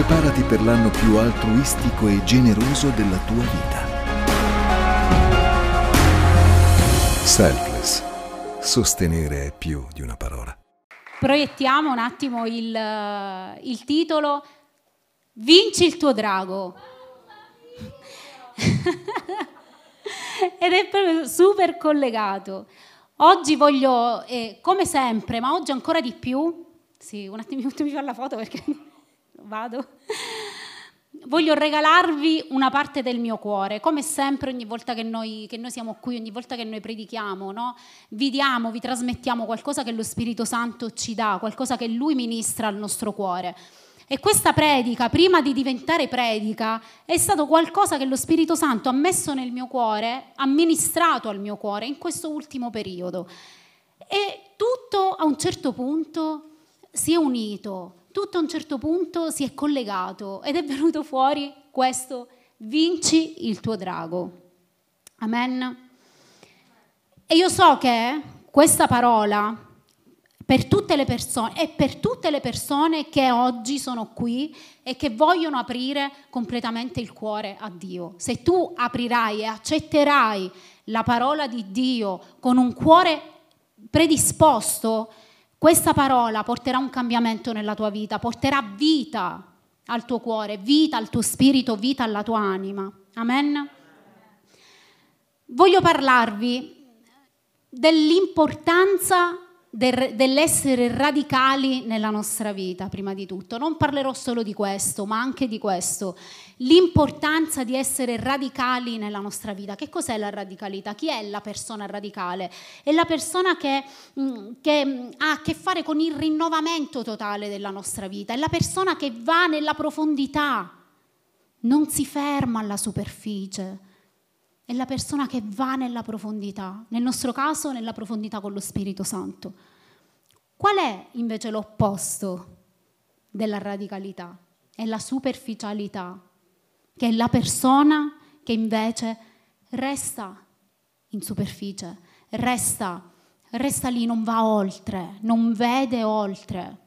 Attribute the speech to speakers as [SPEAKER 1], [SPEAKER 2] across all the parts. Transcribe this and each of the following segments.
[SPEAKER 1] Preparati per l'anno più altruistico e generoso della tua vita. Selfless. Sostenere è più di una parola.
[SPEAKER 2] Proiettiamo un attimo il, il titolo Vinci il tuo drago. Ed è proprio super collegato. Oggi voglio, eh, come sempre, ma oggi ancora di più, sì, un attimo mi fa la foto perché vado. Voglio regalarvi una parte del mio cuore, come sempre ogni volta che noi, che noi siamo qui, ogni volta che noi predichiamo, no? vi diamo, vi trasmettiamo qualcosa che lo Spirito Santo ci dà, qualcosa che Lui ministra al nostro cuore. E questa predica, prima di diventare predica, è stato qualcosa che lo Spirito Santo ha messo nel mio cuore, ha ministrato al mio cuore in questo ultimo periodo. E tutto a un certo punto si è unito, tutto a un certo punto si è collegato ed è venuto fuori questo vinci il tuo drago. Amen. E io so che questa parola per tutte le persone e per tutte le persone che oggi sono qui e che vogliono aprire completamente il cuore a Dio. Se tu aprirai e accetterai la parola di Dio con un cuore predisposto, questa parola porterà un cambiamento nella tua vita, porterà vita al tuo cuore, vita al tuo spirito, vita alla tua anima. Amen. Voglio parlarvi dell'importanza dell'essere radicali nella nostra vita, prima di tutto. Non parlerò solo di questo, ma anche di questo. L'importanza di essere radicali nella nostra vita. Che cos'è la radicalità? Chi è la persona radicale? È la persona che, mm, che mm, ha a che fare con il rinnovamento totale della nostra vita, è la persona che va nella profondità, non si ferma alla superficie è la persona che va nella profondità, nel nostro caso nella profondità con lo Spirito Santo. Qual è invece l'opposto della radicalità? È la superficialità, che è la persona che invece resta in superficie, resta, resta lì, non va oltre, non vede oltre,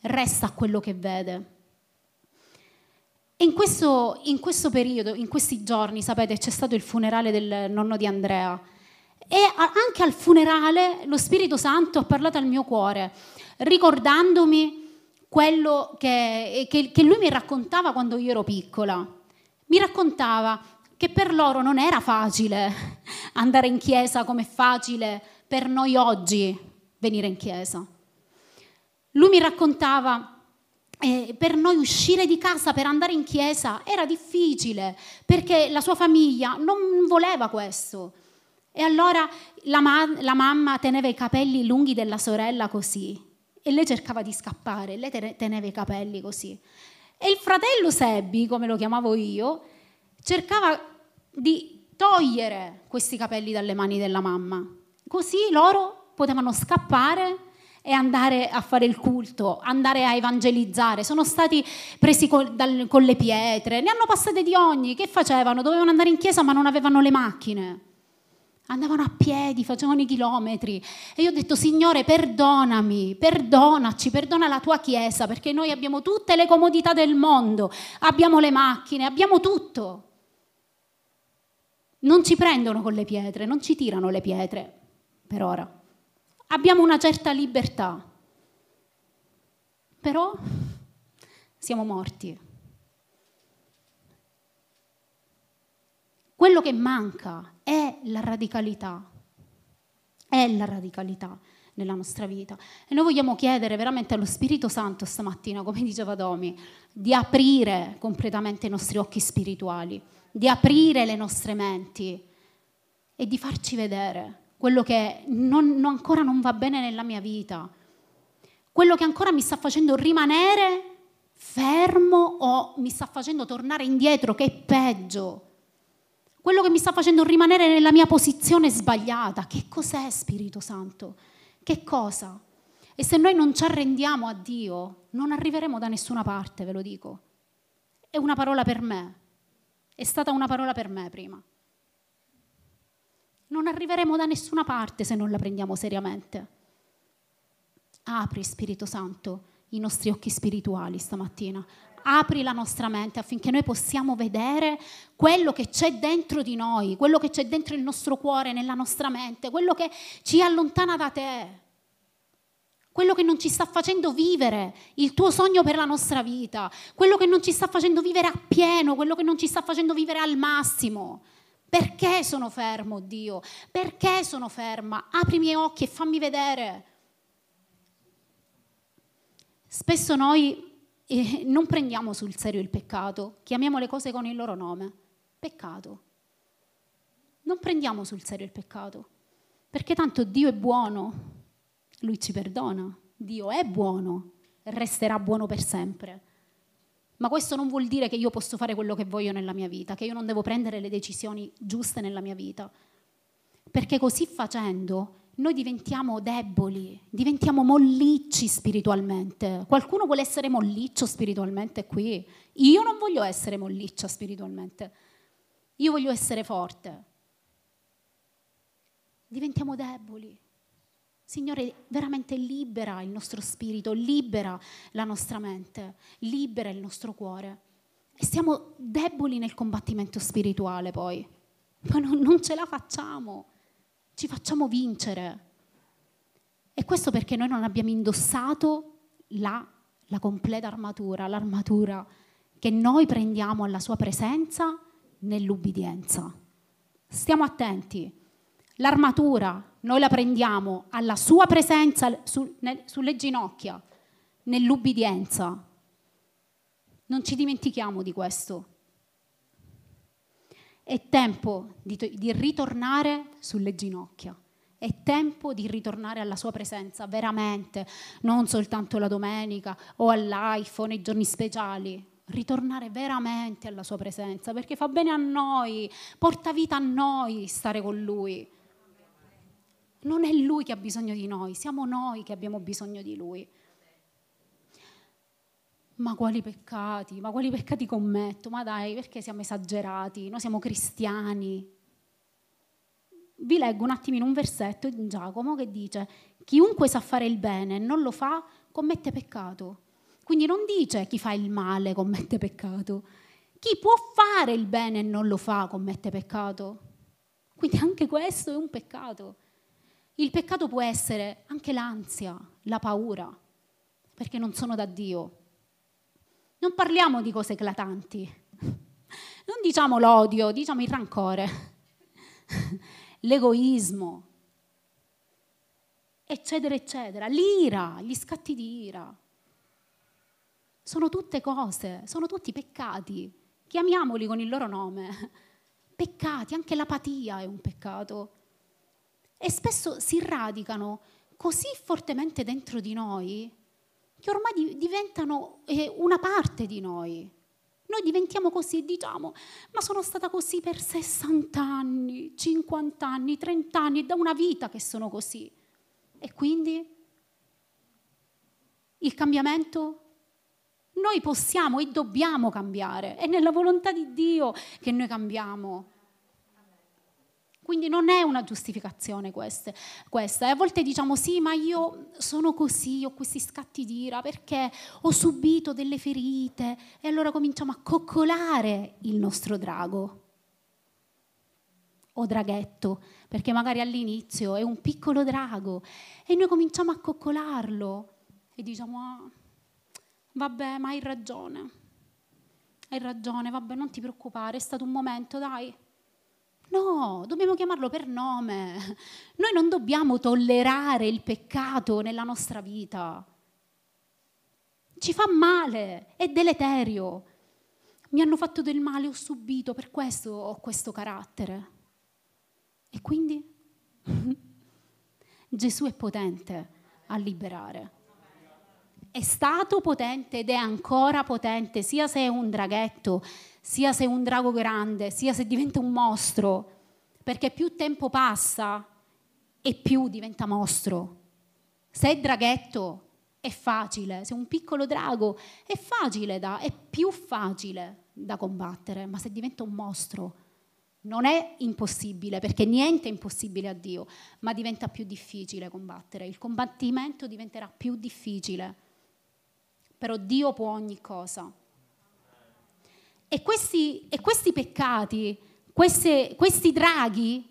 [SPEAKER 2] resta quello che vede. In questo, in questo, periodo, in questi giorni, sapete, c'è stato il funerale del nonno di Andrea. E anche al funerale lo Spirito Santo ha parlato al mio cuore, ricordandomi quello che, che, che lui mi raccontava quando io ero piccola. Mi raccontava che per loro non era facile andare in chiesa come è facile per noi oggi venire in chiesa. Lui mi raccontava eh, per noi uscire di casa per andare in chiesa era difficile perché la sua famiglia non voleva questo. E allora la, ma- la mamma teneva i capelli lunghi della sorella così e lei cercava di scappare, lei teneva i capelli così. E il fratello Sebbi, come lo chiamavo io, cercava di togliere questi capelli dalle mani della mamma. Così loro potevano scappare e andare a fare il culto, andare a evangelizzare. Sono stati presi con, dal, con le pietre, ne hanno passate di ogni. Che facevano? Dovevano andare in chiesa ma non avevano le macchine. Andavano a piedi, facevano i chilometri. E io ho detto, Signore, perdonami, perdonaci, perdona la tua Chiesa, perché noi abbiamo tutte le comodità del mondo, abbiamo le macchine, abbiamo tutto. Non ci prendono con le pietre, non ci tirano le pietre, per ora abbiamo una certa libertà, però siamo morti. Quello che manca è la radicalità, è la radicalità nella nostra vita. E noi vogliamo chiedere veramente allo Spirito Santo stamattina, come diceva Domi, di aprire completamente i nostri occhi spirituali, di aprire le nostre menti e di farci vedere quello che non, non ancora non va bene nella mia vita, quello che ancora mi sta facendo rimanere fermo o mi sta facendo tornare indietro, che è peggio, quello che mi sta facendo rimanere nella mia posizione sbagliata. Che cos'è Spirito Santo? Che cosa? E se noi non ci arrendiamo a Dio, non arriveremo da nessuna parte, ve lo dico. È una parola per me. È stata una parola per me prima non arriveremo da nessuna parte se non la prendiamo seriamente. Apri, Spirito Santo, i nostri occhi spirituali stamattina. apri la nostra mente affinché noi possiamo vedere quello che c'è dentro di noi, quello che c'è dentro il nostro cuore, nella nostra mente, quello che ci allontana da te quello che non ci sta facendo vivere il tuo sogno per la nostra vita, quello che non ci sta facendo vivere appieno, quello che non ci sta facendo vivere al massimo. Perché sono fermo, Dio? Perché sono ferma? Apri i miei occhi e fammi vedere. Spesso noi eh, non prendiamo sul serio il peccato, chiamiamo le cose con il loro nome. Peccato. Non prendiamo sul serio il peccato, perché tanto Dio è buono, lui ci perdona, Dio è buono, resterà buono per sempre. Ma questo non vuol dire che io posso fare quello che voglio nella mia vita, che io non devo prendere le decisioni giuste nella mia vita. Perché così facendo noi diventiamo deboli, diventiamo mollicci spiritualmente. Qualcuno vuole essere molliccio spiritualmente qui? Io non voglio essere molliccia spiritualmente. Io voglio essere forte. Diventiamo deboli. Signore, veramente libera il nostro spirito, libera la nostra mente, libera il nostro cuore. E siamo deboli nel combattimento spirituale poi, ma non, non ce la facciamo, ci facciamo vincere. E questo perché noi non abbiamo indossato la, la completa armatura, l'armatura che noi prendiamo alla sua presenza nell'ubbidienza. Stiamo attenti. L'armatura noi la prendiamo alla sua presenza su, ne, sulle ginocchia, nell'ubbidienza. Non ci dimentichiamo di questo. È tempo di, di ritornare sulle ginocchia. È tempo di ritornare alla sua presenza, veramente, non soltanto la domenica o all'iPhone, nei giorni speciali. Ritornare veramente alla sua presenza, perché fa bene a noi, porta vita a noi stare con lui. Non è Lui che ha bisogno di noi, siamo noi che abbiamo bisogno di Lui. Ma quali peccati, ma quali peccati commetto? Ma dai, perché siamo esagerati? Noi siamo cristiani. Vi leggo un attimino un versetto in Giacomo che dice, chiunque sa fare il bene e non lo fa, commette peccato. Quindi non dice chi fa il male commette peccato. Chi può fare il bene e non lo fa commette peccato. Quindi anche questo è un peccato. Il peccato può essere anche l'ansia, la paura, perché non sono da Dio. Non parliamo di cose eclatanti, non diciamo l'odio, diciamo il rancore, l'egoismo, eccetera, eccetera, l'ira, gli scatti di ira. Sono tutte cose, sono tutti peccati. Chiamiamoli con il loro nome. Peccati, anche l'apatia è un peccato e spesso si radicano così fortemente dentro di noi che ormai diventano eh, una parte di noi. Noi diventiamo così e diciamo, ma sono stata così per 60 anni, 50 anni, 30 anni, è da una vita che sono così. E quindi il cambiamento noi possiamo e dobbiamo cambiare, è nella volontà di Dio che noi cambiamo. Quindi non è una giustificazione queste, questa. E a volte diciamo sì, ma io sono così, ho questi scatti di ira perché ho subito delle ferite e allora cominciamo a coccolare il nostro drago o draghetto, perché magari all'inizio è un piccolo drago e noi cominciamo a coccolarlo e diciamo ah, vabbè, ma hai ragione. Hai ragione, vabbè, non ti preoccupare, è stato un momento, dai No, dobbiamo chiamarlo per nome. Noi non dobbiamo tollerare il peccato nella nostra vita. Ci fa male, è deleterio. Mi hanno fatto del male, ho subito, per questo ho questo carattere. E quindi Gesù è potente a liberare. È stato potente ed è ancora potente, sia se è un draghetto, sia se è un drago grande, sia se diventa un mostro, perché più tempo passa e più diventa mostro. Se è draghetto è facile, se è un piccolo drago è facile da, è più facile da combattere, ma se diventa un mostro non è impossibile, perché niente è impossibile a Dio, ma diventa più difficile combattere. Il combattimento diventerà più difficile. Però Dio può ogni cosa. E questi, e questi peccati, queste, questi draghi,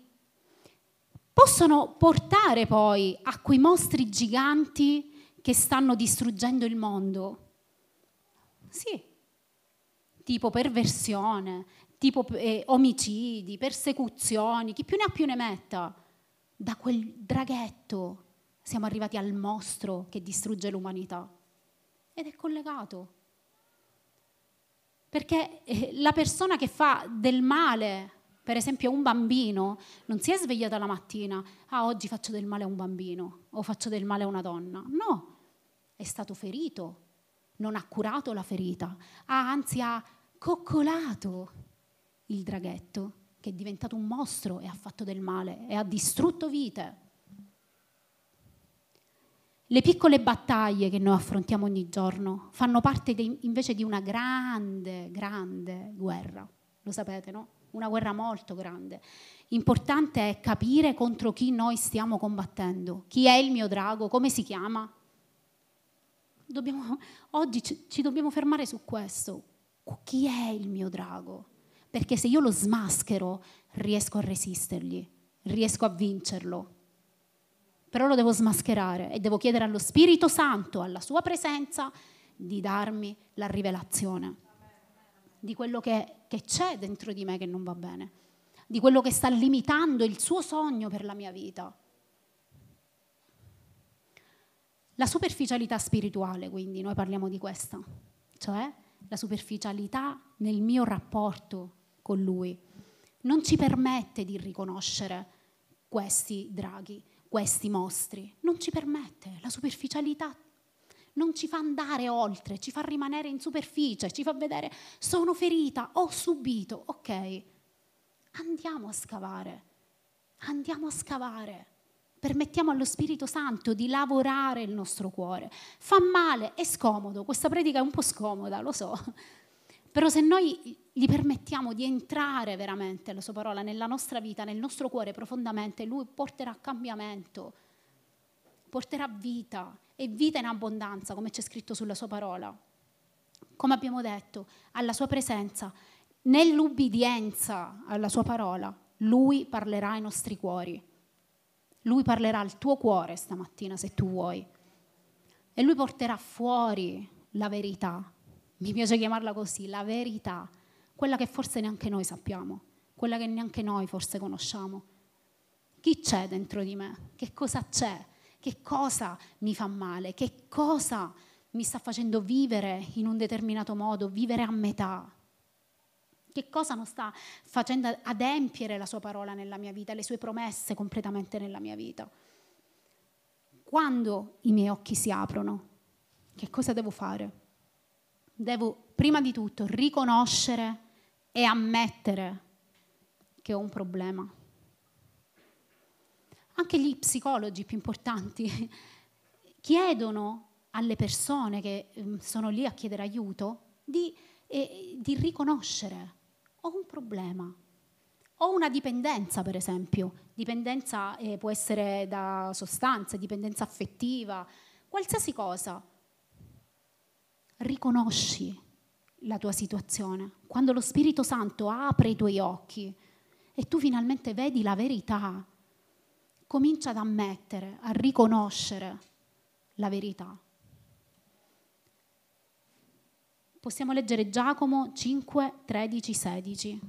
[SPEAKER 2] possono portare poi a quei mostri giganti che stanno distruggendo il mondo. Sì, tipo perversione, tipo eh, omicidi, persecuzioni, chi più ne ha più ne metta. Da quel draghetto siamo arrivati al mostro che distrugge l'umanità. Ed è collegato. Perché eh, la persona che fa del male, per esempio un bambino, non si è svegliata la mattina, ah oggi faccio del male a un bambino o faccio del male a una donna. No, è stato ferito, non ha curato la ferita, ah, anzi ha coccolato il draghetto che è diventato un mostro e ha fatto del male e ha distrutto vite. Le piccole battaglie che noi affrontiamo ogni giorno fanno parte de, invece di una grande, grande guerra. Lo sapete, no? Una guerra molto grande. Importante è capire contro chi noi stiamo combattendo. Chi è il mio drago? Come si chiama? Dobbiamo, oggi ci, ci dobbiamo fermare su questo. Chi è il mio drago? Perché se io lo smaschero, riesco a resistergli, riesco a vincerlo però lo devo smascherare e devo chiedere allo Spirito Santo, alla sua presenza, di darmi la rivelazione di quello che, che c'è dentro di me che non va bene, di quello che sta limitando il suo sogno per la mia vita. La superficialità spirituale, quindi, noi parliamo di questa, cioè la superficialità nel mio rapporto con Lui, non ci permette di riconoscere questi draghi questi mostri, non ci permette, la superficialità. Non ci fa andare oltre, ci fa rimanere in superficie, ci fa vedere sono ferita, ho subito, ok, andiamo a scavare, andiamo a scavare, permettiamo allo Spirito Santo di lavorare il nostro cuore. Fa male, è scomodo, questa predica è un po' scomoda, lo so, però se noi gli permettiamo di entrare veramente la sua parola nella nostra vita, nel nostro cuore profondamente, lui porterà cambiamento, porterà vita e vita in abbondanza, come c'è scritto sulla sua parola. Come abbiamo detto, alla sua presenza, nell'ubbidienza alla sua parola, lui parlerà ai nostri cuori. Lui parlerà al tuo cuore stamattina se tu vuoi. E lui porterà fuori la verità, mi piace chiamarla così, la verità, quella che forse neanche noi sappiamo, quella che neanche noi forse conosciamo. Chi c'è dentro di me? Che cosa c'è? Che cosa mi fa male? Che cosa mi sta facendo vivere in un determinato modo, vivere a metà? Che cosa non sta facendo adempiere la sua parola nella mia vita, le sue promesse completamente nella mia vita? Quando i miei occhi si aprono, che cosa devo fare? Devo prima di tutto riconoscere e ammettere che ho un problema. Anche gli psicologi più importanti chiedono alle persone che mm, sono lì a chiedere aiuto di, eh, di riconoscere ho un problema, ho una dipendenza per esempio, dipendenza eh, può essere da sostanze, dipendenza affettiva, qualsiasi cosa riconosci la tua situazione, quando lo Spirito Santo apre i tuoi occhi e tu finalmente vedi la verità, comincia ad ammettere, a riconoscere la verità. Possiamo leggere Giacomo 5, 13, 16.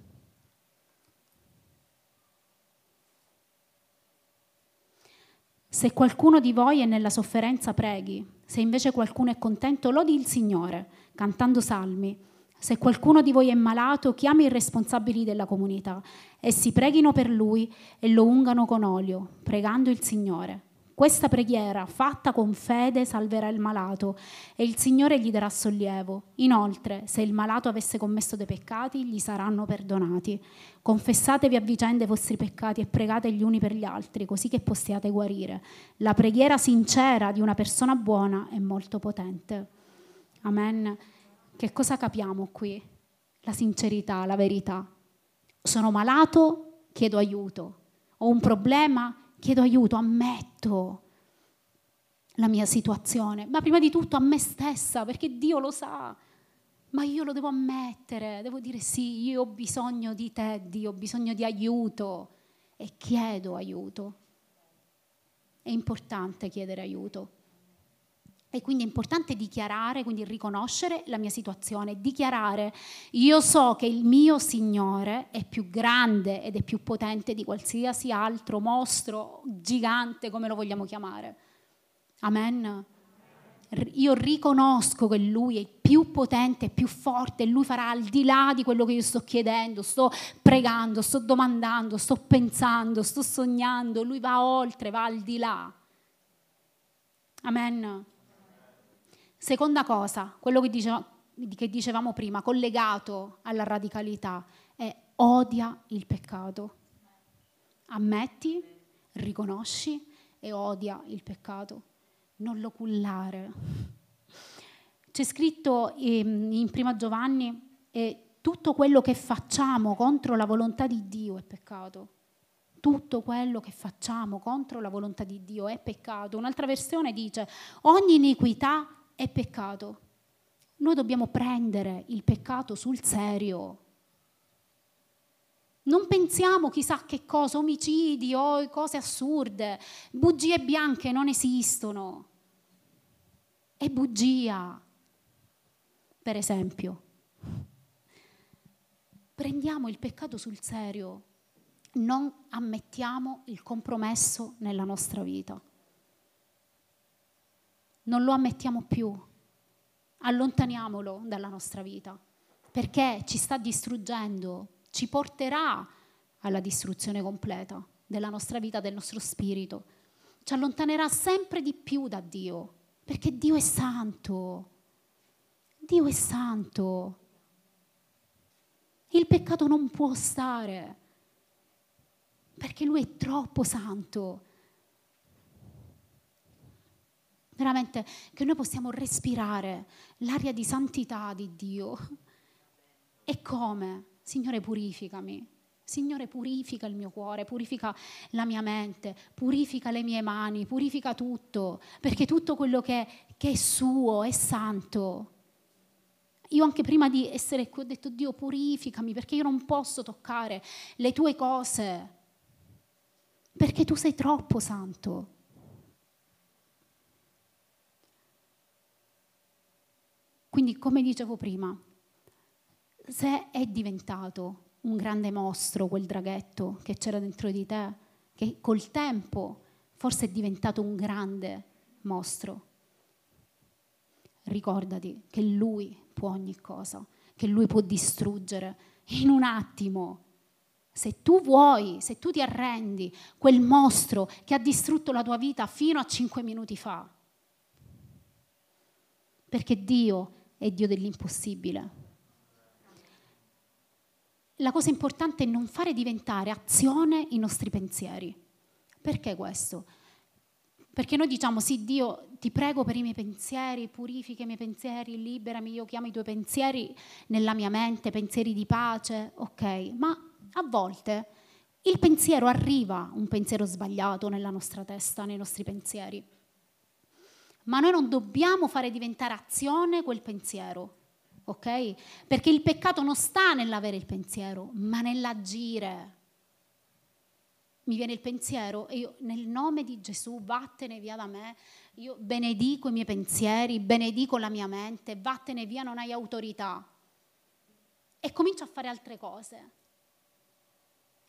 [SPEAKER 2] Se qualcuno di voi è nella sofferenza, preghi. Se invece qualcuno è contento, lodi il Signore, cantando salmi. Se qualcuno di voi è malato, chiami i responsabili della comunità. Essi preghino per lui e lo ungano con olio, pregando il Signore. Questa preghiera, fatta con fede, salverà il malato e il Signore gli darà sollievo. Inoltre, se il malato avesse commesso dei peccati, gli saranno perdonati. Confessatevi a vicenda i vostri peccati e pregate gli uni per gli altri, così che possiate guarire. La preghiera sincera di una persona buona è molto potente. Amen. Che cosa capiamo qui? La sincerità, la verità. Sono malato, chiedo aiuto. Ho un problema, chiedo aiuto, ammetto la mia situazione, ma prima di tutto a me stessa, perché Dio lo sa. ma io lo devo ammettere, devo dire sì, io ho bisogno di te, Dio, ho bisogno di aiuto e chiedo aiuto. È importante chiedere aiuto. E quindi è importante dichiarare, quindi riconoscere la mia situazione, dichiarare io so che il mio Signore è più grande ed è più potente di qualsiasi altro mostro, gigante, come lo vogliamo chiamare. Amen. Io riconosco che Lui è più potente, più forte, Lui farà al di là di quello che io sto chiedendo, sto pregando, sto domandando, sto pensando, sto sognando, Lui va oltre, va al di là. Amen. Seconda cosa, quello che, diceva, che dicevamo prima, collegato alla radicalità, è odia il peccato. Ammetti, riconosci e odia il peccato. Non lo cullare. C'è scritto ehm, in Prima Giovanni, e tutto quello che facciamo contro la volontà di Dio è peccato tutto quello che facciamo contro la volontà di Dio è peccato. Un'altra versione dice ogni iniquità è peccato. Noi dobbiamo prendere il peccato sul serio. Non pensiamo chissà che cosa, omicidi o cose assurde, bugie bianche non esistono. È bugia. Per esempio, prendiamo il peccato sul serio, non ammettiamo il compromesso nella nostra vita non lo ammettiamo più, allontaniamolo dalla nostra vita, perché ci sta distruggendo, ci porterà alla distruzione completa della nostra vita, del nostro spirito, ci allontanerà sempre di più da Dio, perché Dio è santo, Dio è santo. Il peccato non può stare, perché Lui è troppo santo veramente che noi possiamo respirare l'aria di santità di Dio. E come? Signore, purificami. Signore, purifica il mio cuore, purifica la mia mente, purifica le mie mani, purifica tutto, perché tutto quello che, che è suo è santo. Io anche prima di essere qui ho detto Dio purificami perché io non posso toccare le tue cose, perché tu sei troppo santo. Quindi, come dicevo prima, se è diventato un grande mostro quel draghetto che c'era dentro di te, che col tempo forse è diventato un grande mostro, ricordati che lui può ogni cosa, che lui può distruggere in un attimo. Se tu vuoi, se tu ti arrendi, quel mostro che ha distrutto la tua vita fino a cinque minuti fa, perché Dio è Dio dell'impossibile. La cosa importante è non fare diventare azione i nostri pensieri. Perché questo? Perché noi diciamo sì, Dio, ti prego per i miei pensieri, purifica i miei pensieri, liberami, io chiamo i tuoi pensieri nella mia mente, pensieri di pace, ok, ma a volte il pensiero arriva, un pensiero sbagliato nella nostra testa, nei nostri pensieri ma noi non dobbiamo fare diventare azione quel pensiero, ok? Perché il peccato non sta nell'avere il pensiero, ma nell'agire. Mi viene il pensiero e io nel nome di Gesù vattene via da me, io benedico i miei pensieri, benedico la mia mente, vattene via, non hai autorità. E comincio a fare altre cose,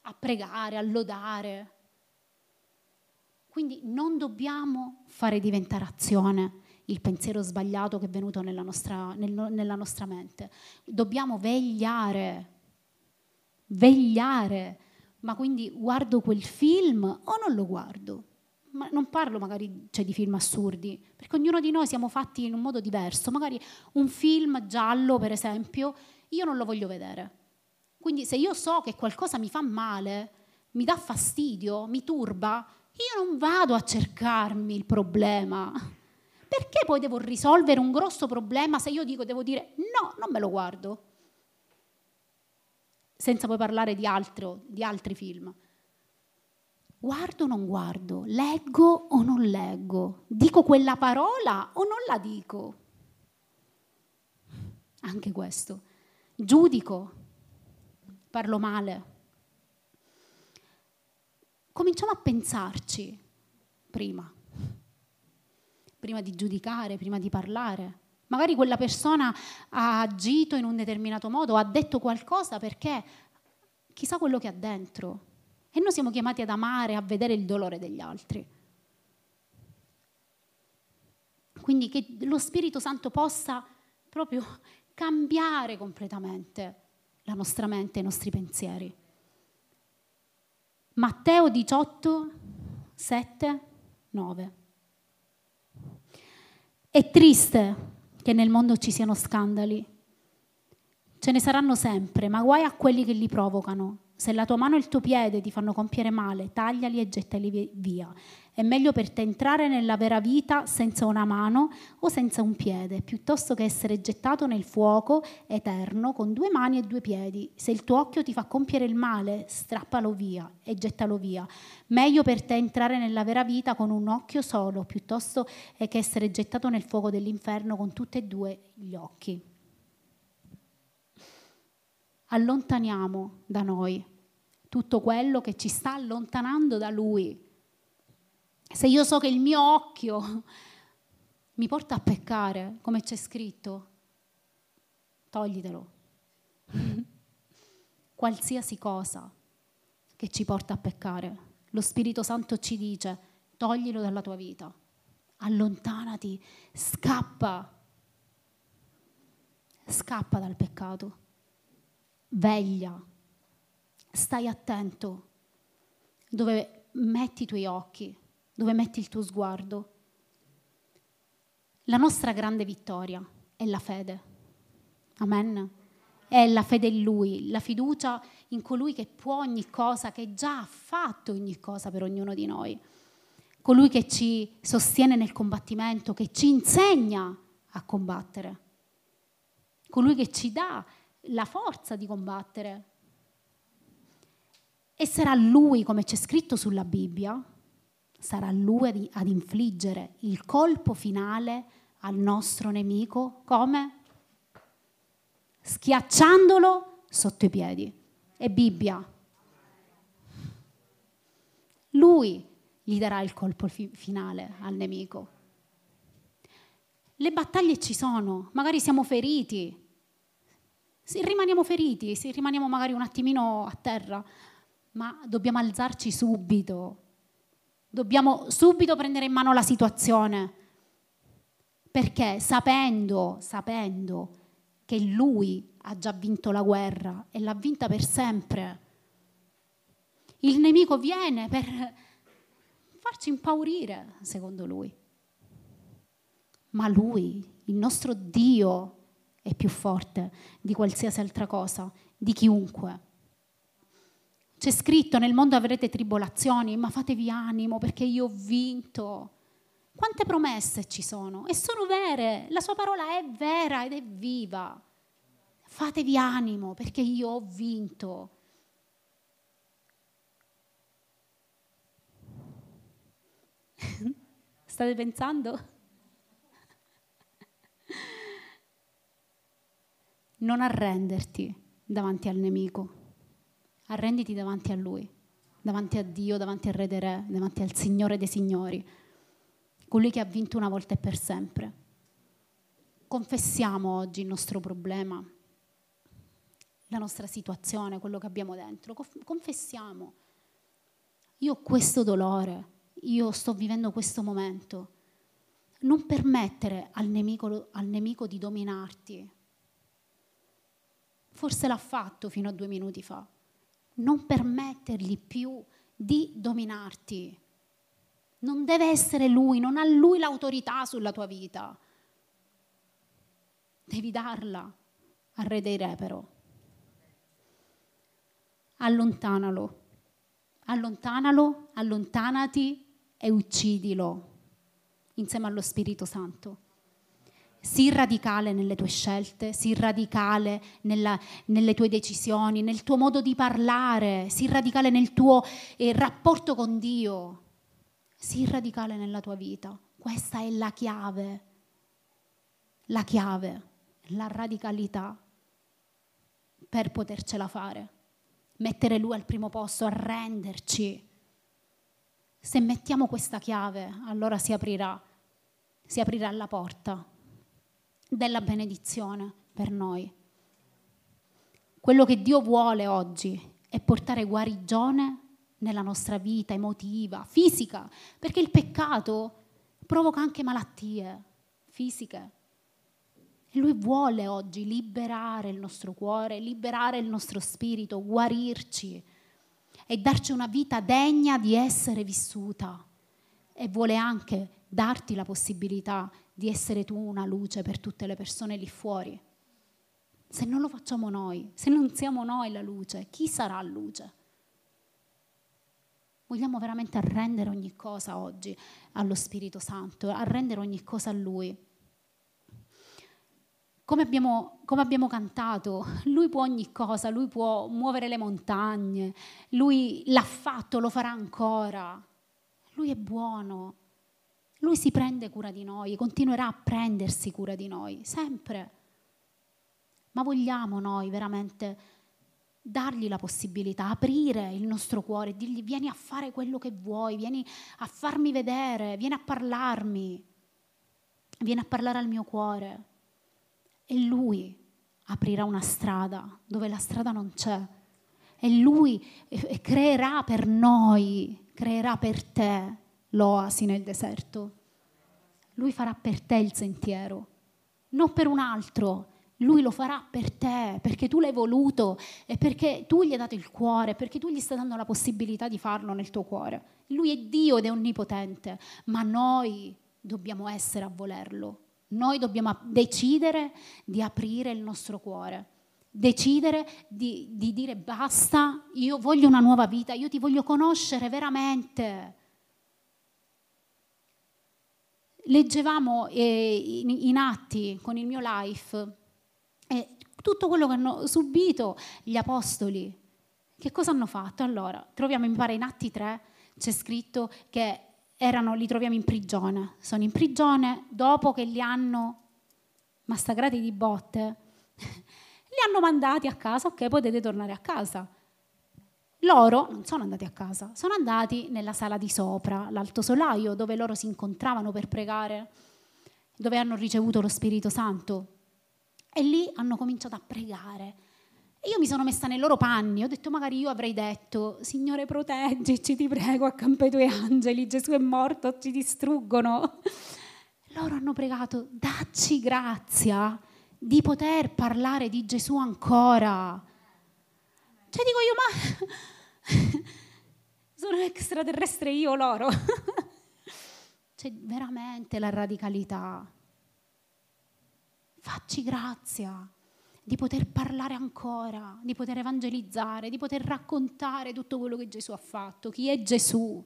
[SPEAKER 2] a pregare, a lodare, quindi non dobbiamo fare diventare azione il pensiero sbagliato che è venuto nella nostra, nel, nella nostra mente. Dobbiamo vegliare, vegliare. Ma quindi guardo quel film o non lo guardo? Ma non parlo magari cioè, di film assurdi, perché ognuno di noi siamo fatti in un modo diverso. Magari un film giallo, per esempio, io non lo voglio vedere. Quindi se io so che qualcosa mi fa male, mi dà fastidio, mi turba, io non vado a cercarmi il problema. Perché poi devo risolvere un grosso problema se io dico, devo dire no, non me lo guardo? Senza poi parlare di, altro, di altri film. Guardo o non guardo? Leggo o non leggo? Dico quella parola o non la dico? anche questo. Giudico, parlo male. Cominciamo a pensarci prima, prima di giudicare, prima di parlare. Magari quella persona ha agito in un determinato modo, ha detto qualcosa perché chissà quello che ha dentro. E noi siamo chiamati ad amare, a vedere il dolore degli altri. Quindi che lo Spirito Santo possa proprio cambiare completamente la nostra mente, i nostri pensieri. Matteo 18, 7, 9. È triste che nel mondo ci siano scandali. Ce ne saranno sempre, ma guai a quelli che li provocano. Se la tua mano e il tuo piede ti fanno compiere male, tagliali e gettali via. È meglio per te entrare nella vera vita senza una mano o senza un piede, piuttosto che essere gettato nel fuoco eterno con due mani e due piedi. Se il tuo occhio ti fa compiere il male, strappalo via e gettalo via. Meglio per te entrare nella vera vita con un occhio solo, piuttosto che essere gettato nel fuoco dell'inferno con tutti e due gli occhi. Allontaniamo da noi tutto quello che ci sta allontanando da Lui se io so che il mio occhio mi porta a peccare, come c'è scritto, toglitelo. Qualsiasi cosa che ci porta a peccare, lo Spirito Santo ci dice, toglilo dalla tua vita, allontanati, scappa, scappa dal peccato, veglia, stai attento dove metti i tuoi occhi dove metti il tuo sguardo. La nostra grande vittoria è la fede. Amen. È la fede in Lui, la fiducia in colui che può ogni cosa, che già ha fatto ogni cosa per ognuno di noi. Colui che ci sostiene nel combattimento, che ci insegna a combattere. Colui che ci dà la forza di combattere. E sarà Lui, come c'è scritto sulla Bibbia, sarà lui ad infliggere il colpo finale al nostro nemico come? Schiacciandolo sotto i piedi. È Bibbia. Lui gli darà il colpo fi- finale al nemico. Le battaglie ci sono, magari siamo feriti, se rimaniamo feriti, se rimaniamo magari un attimino a terra, ma dobbiamo alzarci subito Dobbiamo subito prendere in mano la situazione, perché sapendo, sapendo che lui ha già vinto la guerra e l'ha vinta per sempre, il nemico viene per farci impaurire, secondo lui. Ma lui, il nostro Dio, è più forte di qualsiasi altra cosa, di chiunque. C'è scritto nel mondo avrete tribolazioni, ma fatevi animo perché io ho vinto. Quante promesse ci sono? E sono vere, la sua parola è vera ed è viva. Fatevi animo perché io ho vinto. State pensando? Non arrenderti davanti al nemico arrenditi davanti a Lui, davanti a Dio, davanti al Re dei Re, davanti al Signore dei Signori, colui che ha vinto una volta e per sempre. Confessiamo oggi il nostro problema, la nostra situazione, quello che abbiamo dentro. Confessiamo. Io ho questo dolore, io sto vivendo questo momento. Non permettere al nemico, al nemico di dominarti. Forse l'ha fatto fino a due minuti fa non permettergli più di dominarti. Non deve essere lui, non ha lui l'autorità sulla tua vita. Devi darla al re dei re però. Allontanalo, allontanalo, allontanati e uccidilo insieme allo Spirito Santo sii radicale nelle tue scelte, sii radicale nella, nelle tue decisioni, nel tuo modo di parlare, sii radicale nel tuo eh, rapporto con Dio, sii radicale nella tua vita. Questa è la chiave, la chiave, la radicalità per potercela fare. Mettere Lui al primo posto, arrenderci. Se mettiamo questa chiave, allora si aprirà, si aprirà la porta della benedizione per noi. Quello che Dio vuole oggi è portare guarigione nella nostra vita emotiva, fisica, perché il peccato provoca anche malattie fisiche. E lui vuole oggi liberare il nostro cuore, liberare il nostro spirito, guarirci e darci una vita degna di essere vissuta. E vuole anche darti la possibilità di essere tu una luce per tutte le persone lì fuori. Se non lo facciamo noi, se non siamo noi la luce, chi sarà luce? Vogliamo veramente arrendere ogni cosa oggi allo Spirito Santo, arrendere ogni cosa a Lui. Come abbiamo, come abbiamo, cantato, lui può ogni cosa, lui può muovere le montagne, lui l'ha fatto, lo farà ancora. Lui è buono, lui si prende cura di noi, continuerà a prendersi cura di noi, sempre. Ma vogliamo noi veramente dargli la possibilità, aprire il nostro cuore, dirgli vieni a fare quello che vuoi, vieni a farmi vedere, vieni a parlarmi, vieni a parlare al mio cuore e lui aprirà una strada dove la strada non c'è. E lui creerà per noi, creerà per te l'oasi nel deserto. Lui farà per te il sentiero, non per un altro. Lui lo farà per te, perché tu l'hai voluto e perché tu gli hai dato il cuore, perché tu gli stai dando la possibilità di farlo nel tuo cuore. Lui è Dio ed è onnipotente, ma noi dobbiamo essere a volerlo. Noi dobbiamo decidere di aprire il nostro cuore, decidere di, di, dire basta, io voglio una nuova vita, io ti voglio conoscere veramente. Leggevamo eh, in, in, atti con il mio life eh, tutto quello che hanno subito gli apostoli. Che cosa hanno fatto? Allora, troviamo, mi pare, in Atti 3 c'è scritto che erano, li troviamo in prigione. Sono in prigione dopo che li hanno massacrati di botte. li hanno mandati a casa, ok, potete tornare a casa. Loro non sono andati a casa, sono andati nella sala di sopra, l'alto solaio, dove loro si incontravano per pregare, dove hanno ricevuto lo Spirito Santo. E lì hanno cominciato a pregare e io mi sono messa nei loro panni, ho detto magari io avrei detto, Signore proteggici, ti prego, accampa i tuoi angeli, Gesù è morto, ci distruggono. Loro hanno pregato, dacci grazia di poter parlare di Gesù ancora. Cioè dico io, ma sono extraterrestre io loro. Cioè veramente la radicalità. Facci grazia di poter parlare ancora, di poter evangelizzare, di poter raccontare tutto quello che Gesù ha fatto, chi è Gesù.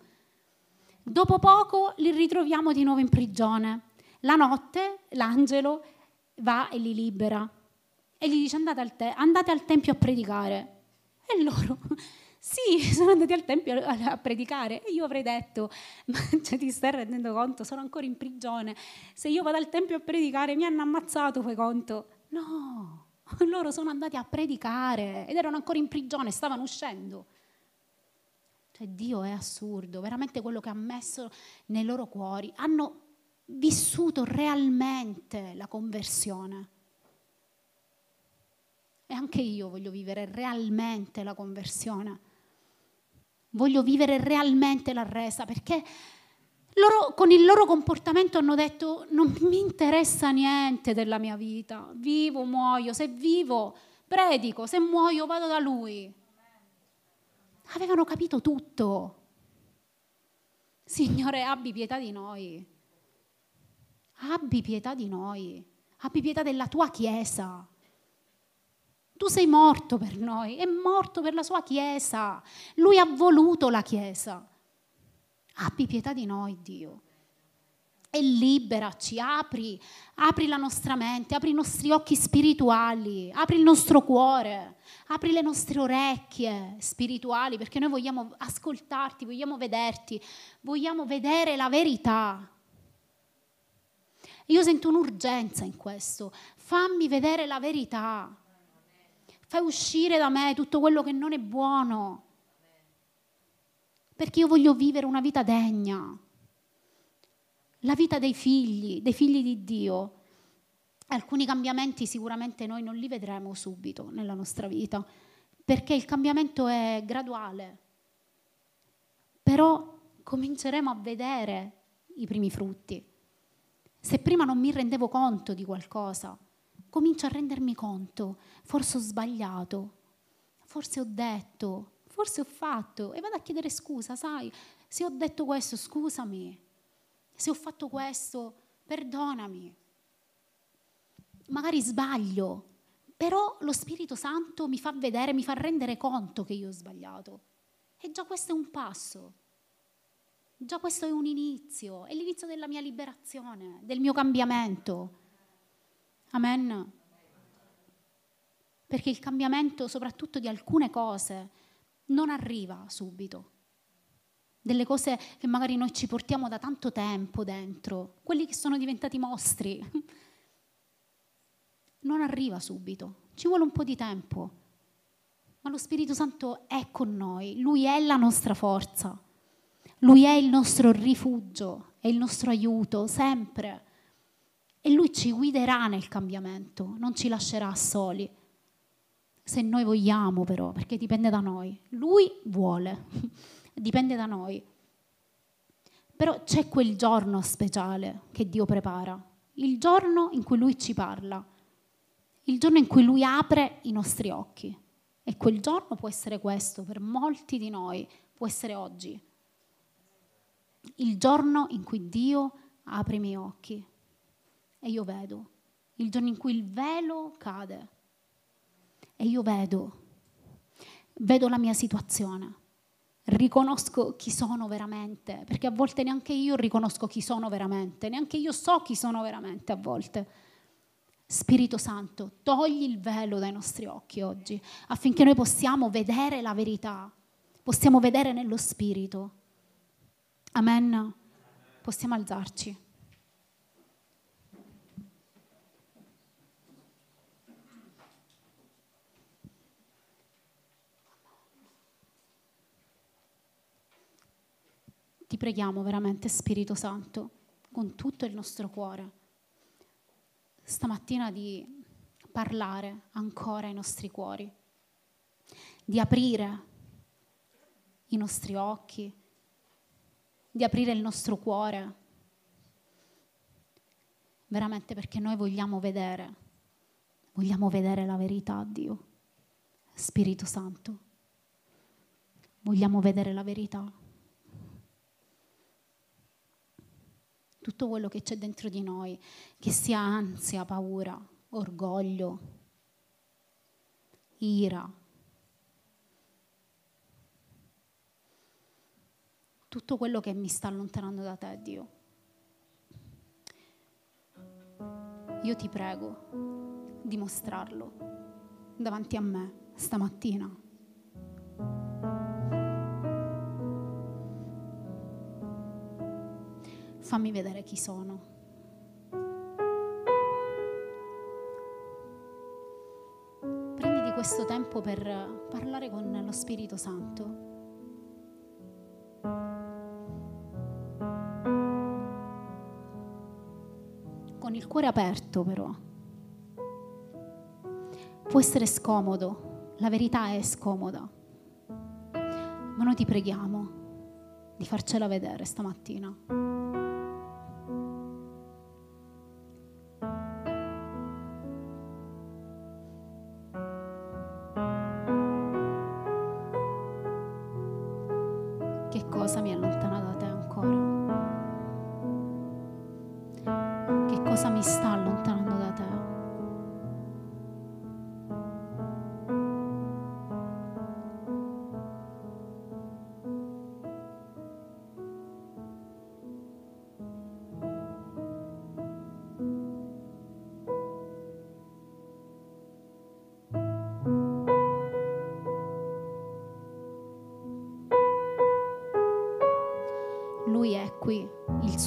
[SPEAKER 2] Dopo poco li ritroviamo di nuovo in prigione. La notte l'angelo va e li libera e gli dice andate al, te- andate al tempio a predicare. E loro, sì, sono andati al tempio a, predicare. E io avrei detto, ma cioè, ti stai rendendo conto, sono ancora in prigione. Se io vado al tempio a predicare mi hanno ammazzato, fai conto? No, loro sono andati a predicare ed erano ancora in prigione, stavano uscendo. Cioè Dio è assurdo, veramente quello che ha messo nei loro cuori. Hanno vissuto realmente la conversione. E anche io voglio vivere realmente la conversione. Voglio vivere realmente la resa perché loro con il loro comportamento hanno detto non mi interessa niente della mia vita, vivo, muoio, se vivo predico, se muoio vado da lui. Avevano capito tutto. Signore, abbi pietà di noi. Abbi pietà di noi. Abbi pietà della tua Chiesa. Tu sei morto per noi, è morto per la sua Chiesa. Lui ha voluto la Chiesa. Abbi pietà di noi, Dio. E liberaci, apri, apri la nostra mente, apri i nostri occhi spirituali, apri il nostro cuore, apri le nostre orecchie spirituali, perché noi vogliamo ascoltarti, vogliamo vederti, vogliamo vedere la verità. io sento un'urgenza in questo. Fammi vedere la verità. Fai uscire da me tutto quello che non è buono. Perché io voglio vivere una vita degna. La vita dei figli, dei figli di Dio. Alcuni cambiamenti sicuramente noi non li vedremo subito nella nostra vita, perché il cambiamento è graduale. Però cominceremo a vedere i primi frutti. Se prima non mi rendevo conto di qualcosa, comincio a rendermi conto, forse ho sbagliato, forse ho detto, forse ho fatto e vado a chiedere scusa, sai, se ho detto questo scusami, se ho fatto questo perdonami. Magari sbaglio, però lo Spirito Santo mi fa vedere, mi fa rendere conto che io ho sbagliato. E già questo è un passo. Già questo è un inizio, è l'inizio della mia liberazione, del mio cambiamento. Amen. Perché il cambiamento, soprattutto di alcune cose, non arriva subito. Delle cose che magari noi ci portiamo da tanto tempo dentro, quelli che sono diventati mostri, non arriva subito, ci vuole un po' di tempo. Ma lo Spirito Santo è con noi, Lui è la nostra forza. Lui è il nostro rifugio, è il nostro aiuto, sempre. E Lui ci guiderà nel cambiamento, non ci lascerà soli. Se noi vogliamo però, perché dipende da noi. Lui vuole, dipende da noi. Però c'è quel giorno speciale che Dio prepara, il giorno in cui Lui ci parla, il giorno in cui Lui apre i nostri occhi. E quel giorno può essere questo, per molti di noi, può essere oggi il giorno in cui Dio apre i miei occhi e io vedo, il giorno in cui il velo cade e io vedo, vedo la mia situazione, riconosco chi sono veramente, perché a volte neanche io riconosco chi sono veramente, neanche io so chi sono veramente a volte. Spirito Santo, togli il velo dai nostri occhi oggi affinché noi possiamo vedere la verità, possiamo vedere nello Spirito. Amen. Possiamo alzarci. Ti preghiamo veramente, Spirito Santo, con tutto il nostro cuore, stamattina di parlare ancora ai nostri cuori, di aprire i nostri occhi di aprire il nostro cuore, veramente perché noi vogliamo vedere, vogliamo vedere la verità, Dio, Spirito Santo, vogliamo vedere la verità. Tutto quello che c'è dentro di noi, che sia ansia, paura, orgoglio, ira, tutto quello che mi sta allontanando da te, Dio. Io ti prego di mostrarlo davanti a me stamattina. Fammi vedere chi sono. Prenditi questo tempo per parlare con lo Spirito Santo. cuore aperto però. Può essere scomodo, la verità è scomoda, ma noi ti preghiamo di farcela vedere stamattina. Lui è qui, il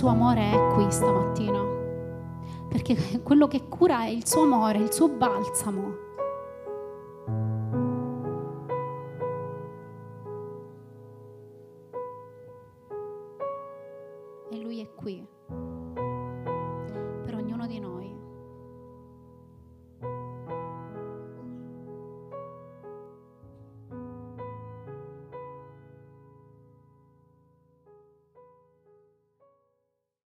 [SPEAKER 2] suo amore è qui stamattina. perché quello che cura è il suo amore, il suo balsamo.